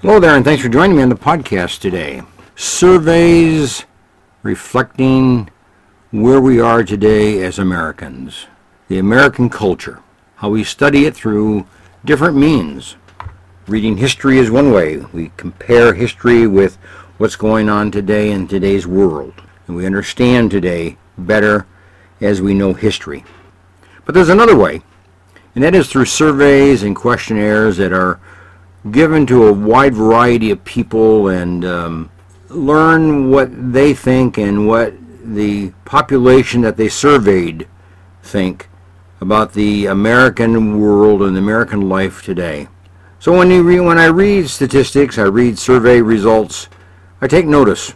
Hello there, and thanks for joining me on the podcast today. Surveys reflecting where we are today as Americans, the American culture, how we study it through different means. Reading history is one way. We compare history with what's going on today in today's world, and we understand today better as we know history. But there's another way, and that is through surveys and questionnaires that are given to a wide variety of people and um, learn what they think and what the population that they surveyed think about the American world and American life today. So when you re- when I read statistics, I read survey results, I take notice.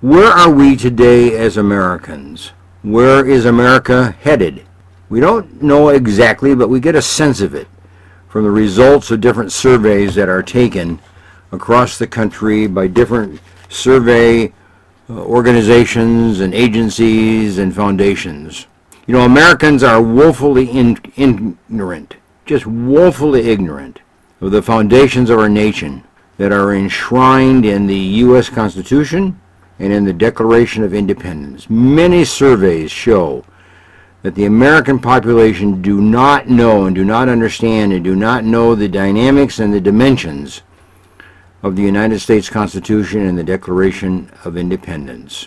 Where are we today as Americans? Where is America headed? We don't know exactly, but we get a sense of it from the results of different surveys that are taken across the country by different survey uh, organizations and agencies and foundations. You know, Americans are woefully in, ignorant, just woefully ignorant of the foundations of our nation that are enshrined in the U.S. Constitution and in the Declaration of Independence. Many surveys show that the American population do not know and do not understand and do not know the dynamics and the dimensions of the United States Constitution and the Declaration of Independence.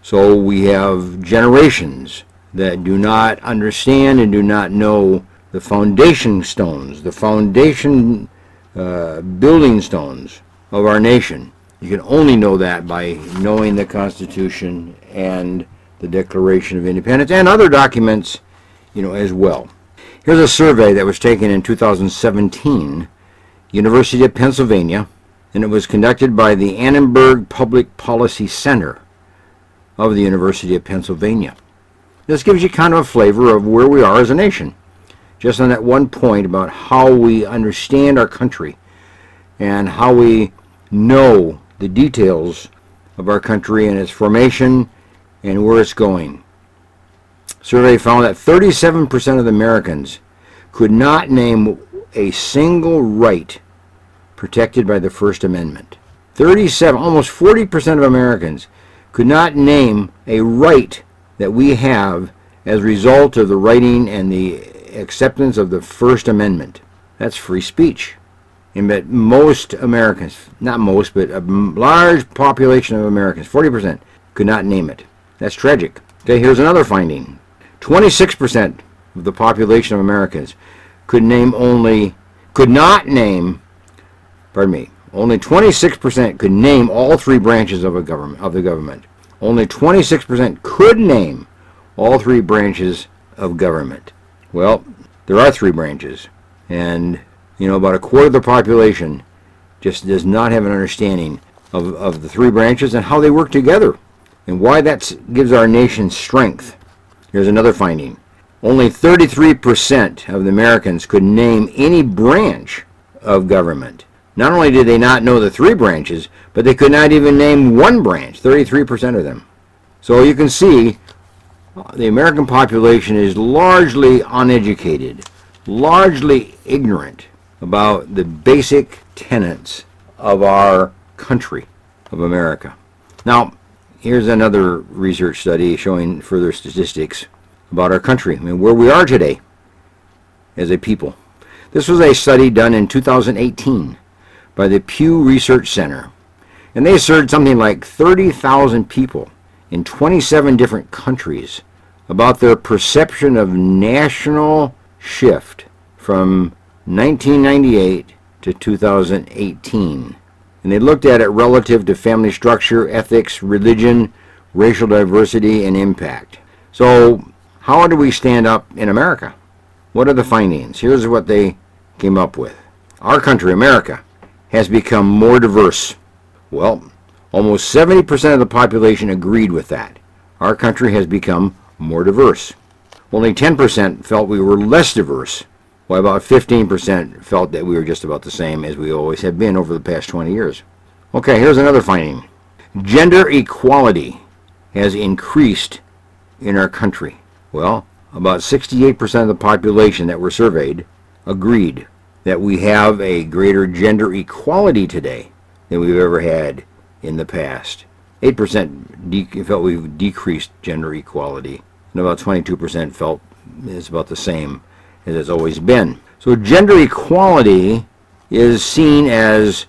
So we have generations that do not understand and do not know the foundation stones, the foundation uh, building stones of our nation. You can only know that by knowing the Constitution and the Declaration of Independence and other documents, you know, as well. Here's a survey that was taken in 2017, University of Pennsylvania, and it was conducted by the Annenberg Public Policy Center of the University of Pennsylvania. This gives you kind of a flavor of where we are as a nation. Just on that one point about how we understand our country and how we know the details of our country and its formation and where it's going. Survey found that 37% of Americans could not name a single right protected by the First Amendment. 37, almost 40% of Americans could not name a right that we have as a result of the writing and the acceptance of the First Amendment. That's free speech. And that most Americans, not most, but a large population of Americans, 40%, could not name it. That's tragic. Okay, here's another finding. 26% of the population of Americans could name only, could not name, pardon me, only 26% could name all three branches of a government of the government. Only 26% could name all three branches of government. Well, there are three branches, and you know about a quarter of the population just does not have an understanding of, of the three branches and how they work together and why that gives our nation strength. Here's another finding. Only 33% of the Americans could name any branch of government. Not only did they not know the three branches, but they could not even name one branch, 33% of them. So you can see uh, the American population is largely uneducated, largely ignorant about the basic tenets of our country, of America. Now, here's another research study showing further statistics about our country I mean, where we are today as a people. This was a study done in 2018 by the Pew Research Center, and they surveyed something like 30,000 people in 27 different countries about their perception of national shift from 1998 to 2018 and they looked at it relative to family structure, ethics, religion, racial diversity, and impact. So, how do we stand up in America? What are the findings? Here's what they came up with. Our country, America, has become more diverse. Well, almost 70% of the population agreed with that. Our country has become more diverse. Only 10% felt we were less diverse while about 15% felt that we were just about the same as we always have been over the past 20 years. Okay, here's another finding. Gender equality has increased in our country. Well, about 68% of the population that were surveyed agreed that we have a greater gender equality today than we've ever had in the past. 8% de- felt we've decreased gender equality, and about 22% felt it's about the same as it's always been. So gender equality is seen as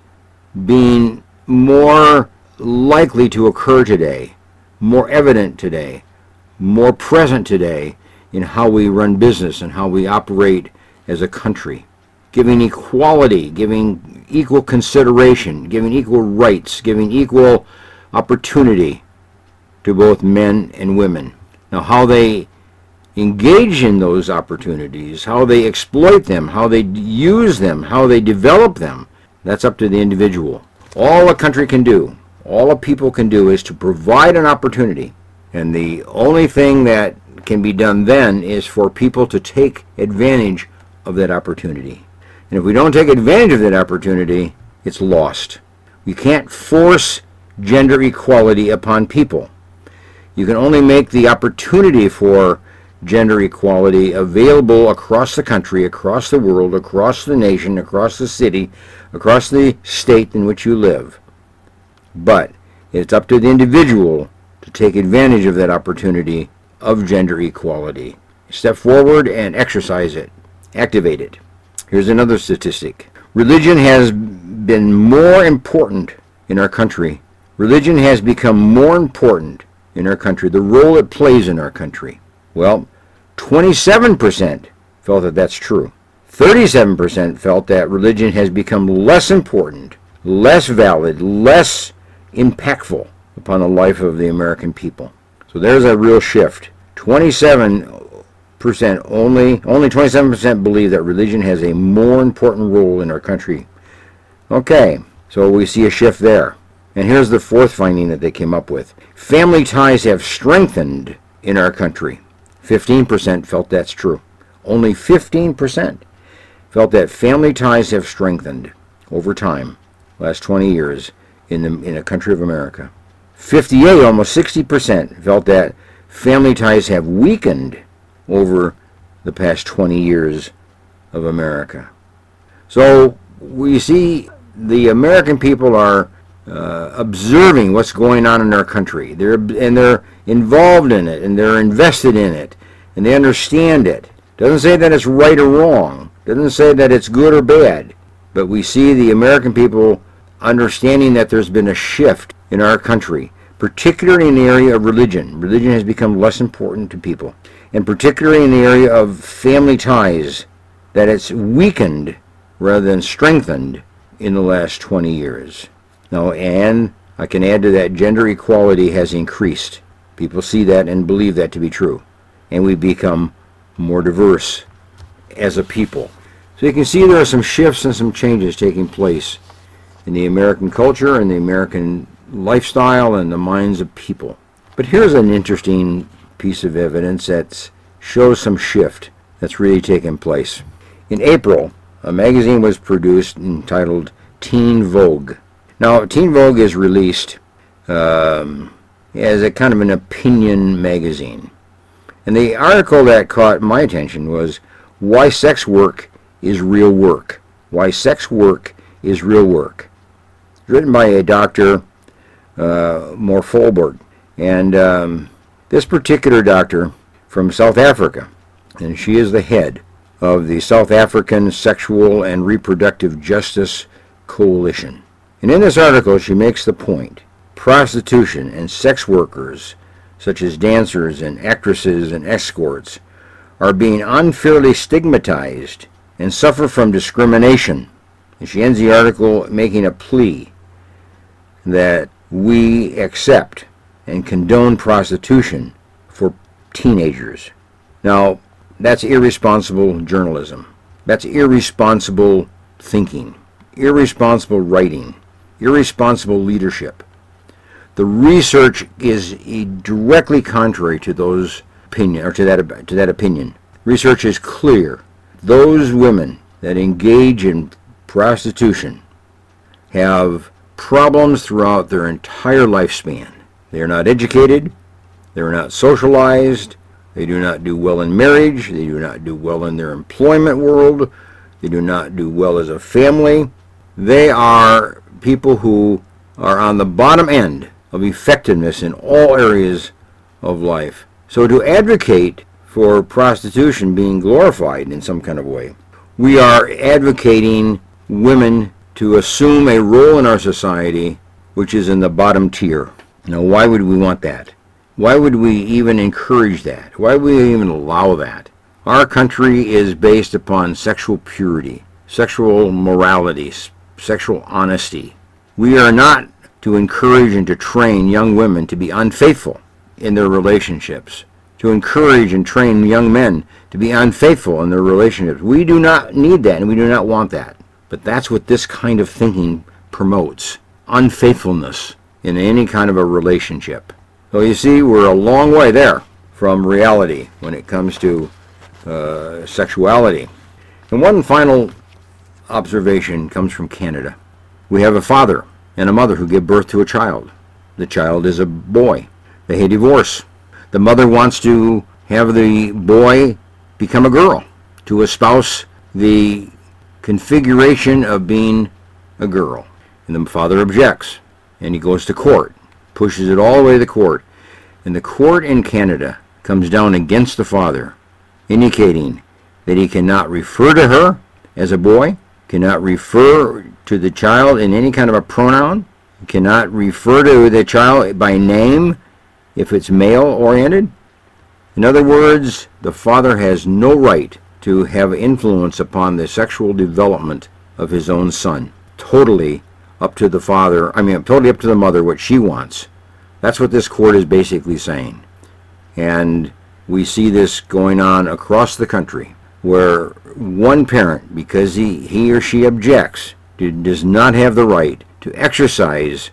being more likely to occur today, more evident today, more present today in how we run business and how we operate as a country. Giving equality, giving equal consideration, giving equal rights, giving equal opportunity to both men and women. Now, how they engage in those opportunities, how they exploit them, how they use them, how they develop them, that's up to the individual. All a country can do, all a people can do is to provide an opportunity. And the only thing that can be done then is for people to take advantage of that opportunity. And if we don't take advantage of that opportunity, it's lost. You can't force gender equality upon people. You can only make the opportunity for gender equality available across the country, across the world, across the nation, across the city, across the state in which you live. But it's up to the individual to take advantage of that opportunity of gender equality. Step forward and exercise it, activate it. Here's another statistic. Religion has been more important in our country. Religion has become more important in our country, the role it plays in our country. Well, 27% felt that that's true. 37% felt that religion has become less important, less valid, less impactful upon the life of the American people. So there's a real shift. 27% only only 27% believe that religion has a more important role in our country. Okay, so we see a shift there. And here's the fourth finding that they came up with. Family ties have strengthened in our country. 15% felt that's true. Only 15% felt that family ties have strengthened over time, last 20 years, in the in a country of America. 58, almost 60% felt that family ties have weakened over the past 20 years of America. So we see the American people are uh, observing what's going on in our country. They're and they're involved in it and they're invested in it and they understand it. Doesn't say that it's right or wrong. Doesn't say that it's good or bad. But we see the American people understanding that there's been a shift in our country, particularly in the area of religion. Religion has become less important to people, and particularly in the area of family ties, that it's weakened rather than strengthened in the last 20 years. Now, and I can add to that, gender equality has increased. People see that and believe that to be true. And we become more diverse as a people. So you can see there are some shifts and some changes taking place in the American culture and the American lifestyle and the minds of people. But here's an interesting piece of evidence that shows some shift that's really taken place. In April, a magazine was produced entitled Teen Vogue. Now, Teen Vogue is released um, as a kind of an opinion magazine. And the article that caught my attention was Why Sex Work is Real Work. Why Sex Work is Real Work. written by a doctor, uh. And um, this particular doctor from South Africa, and she is the head of the South African Sexual and Reproductive Justice Coalition. And in this article, she makes the point prostitution and sex workers, such as dancers and actresses and escorts, are being unfairly stigmatized and suffer from discrimination. And she ends the article making a plea that we accept and condone prostitution for teenagers. Now, that's irresponsible journalism. That's irresponsible thinking, irresponsible writing irresponsible leadership. The research is directly contrary to those opinion or to that to that opinion. Research is clear. Those women that engage in prostitution have problems throughout their entire lifespan. They are not educated, they are not socialized, they do not do well in marriage, they do not do well in their employment world, They do not do well as a family. They are people who are on the bottom end of effectiveness in all areas of life. So to advocate for prostitution being glorified in some kind of way, we are advocating women to assume a role in our society which is in the bottom tier. Now, why would we want that? Why would we even encourage that? Why would we even allow that? Our country is based upon sexual purity, sexual morality, sexual honesty. We are not to encourage and to train young women to be unfaithful in their relationships, to encourage and train young men to be unfaithful in their relationships. We do not need that and we do not want that. But that's what this kind of thinking promotes unfaithfulness in any kind of a relationship. So you see, we're a long way there from reality when it comes to uh, sexuality. And one final observation comes from Canada. We have a father and a mother who give birth to a child. The child is a boy. They hate divorce. The mother wants to have the boy become a girl, to espouse the configuration of being a girl. And the father objects, and he goes to court, pushes it all the way to the court. And the court in Canada comes down against the father, indicating that he cannot refer to her as a boy, cannot refer to the child in any kind of a pronoun, cannot refer to the child by name if it's male oriented. In other words, the father has no right to have influence upon the sexual development of his own son. Totally up to the father, I mean, totally up to the mother what she wants. That's what this court is basically saying. And we see this going on across the country where one parent, because he, he or she objects, does not have the right to exercise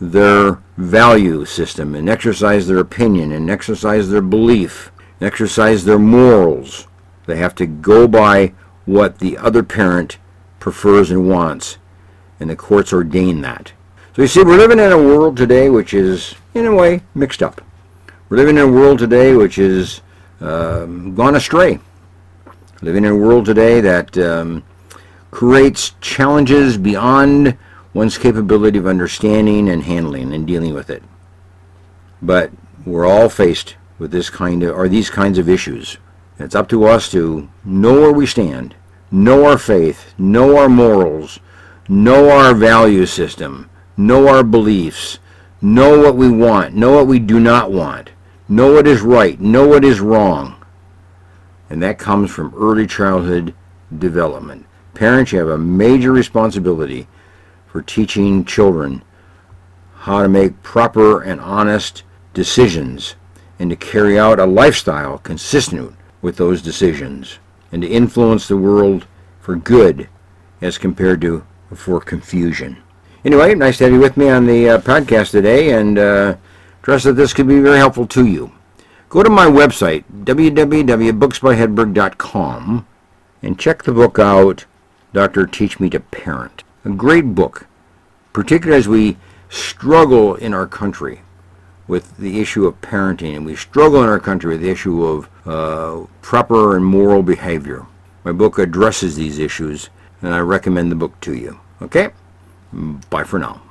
their value system and exercise their opinion and exercise their belief and exercise their morals. They have to go by what the other parent prefers and wants, and the courts ordain that. So you see, we're living in a world today which is, in a way, mixed up. We're living in a world today which is um, gone astray. Living in a world today that um, creates challenges beyond one's capability of understanding and handling and dealing with it. But we're all faced with this kind of or these kinds of issues. It's up to us to know where we stand, know our faith, know our morals, know our value system, know our beliefs, know what we want, know what we do not want, know what is right, know what is wrong. And that comes from early childhood development. Parents, have a major responsibility for teaching children how to make proper and honest decisions and to carry out a lifestyle consistent with those decisions and to influence the world for good as compared to for confusion. Anyway, nice to have you with me on the uh, podcast today and uh, trust that this could be very helpful to you. Go to my website, www.booksbyhedberg.com, and check the book out, Doctor Teach Me to Parent. A great book, particularly as we struggle in our country with the issue of parenting, and we struggle in our country with the issue of uh, proper and moral behavior. My book addresses these issues, and I recommend the book to you. Okay? Bye for now.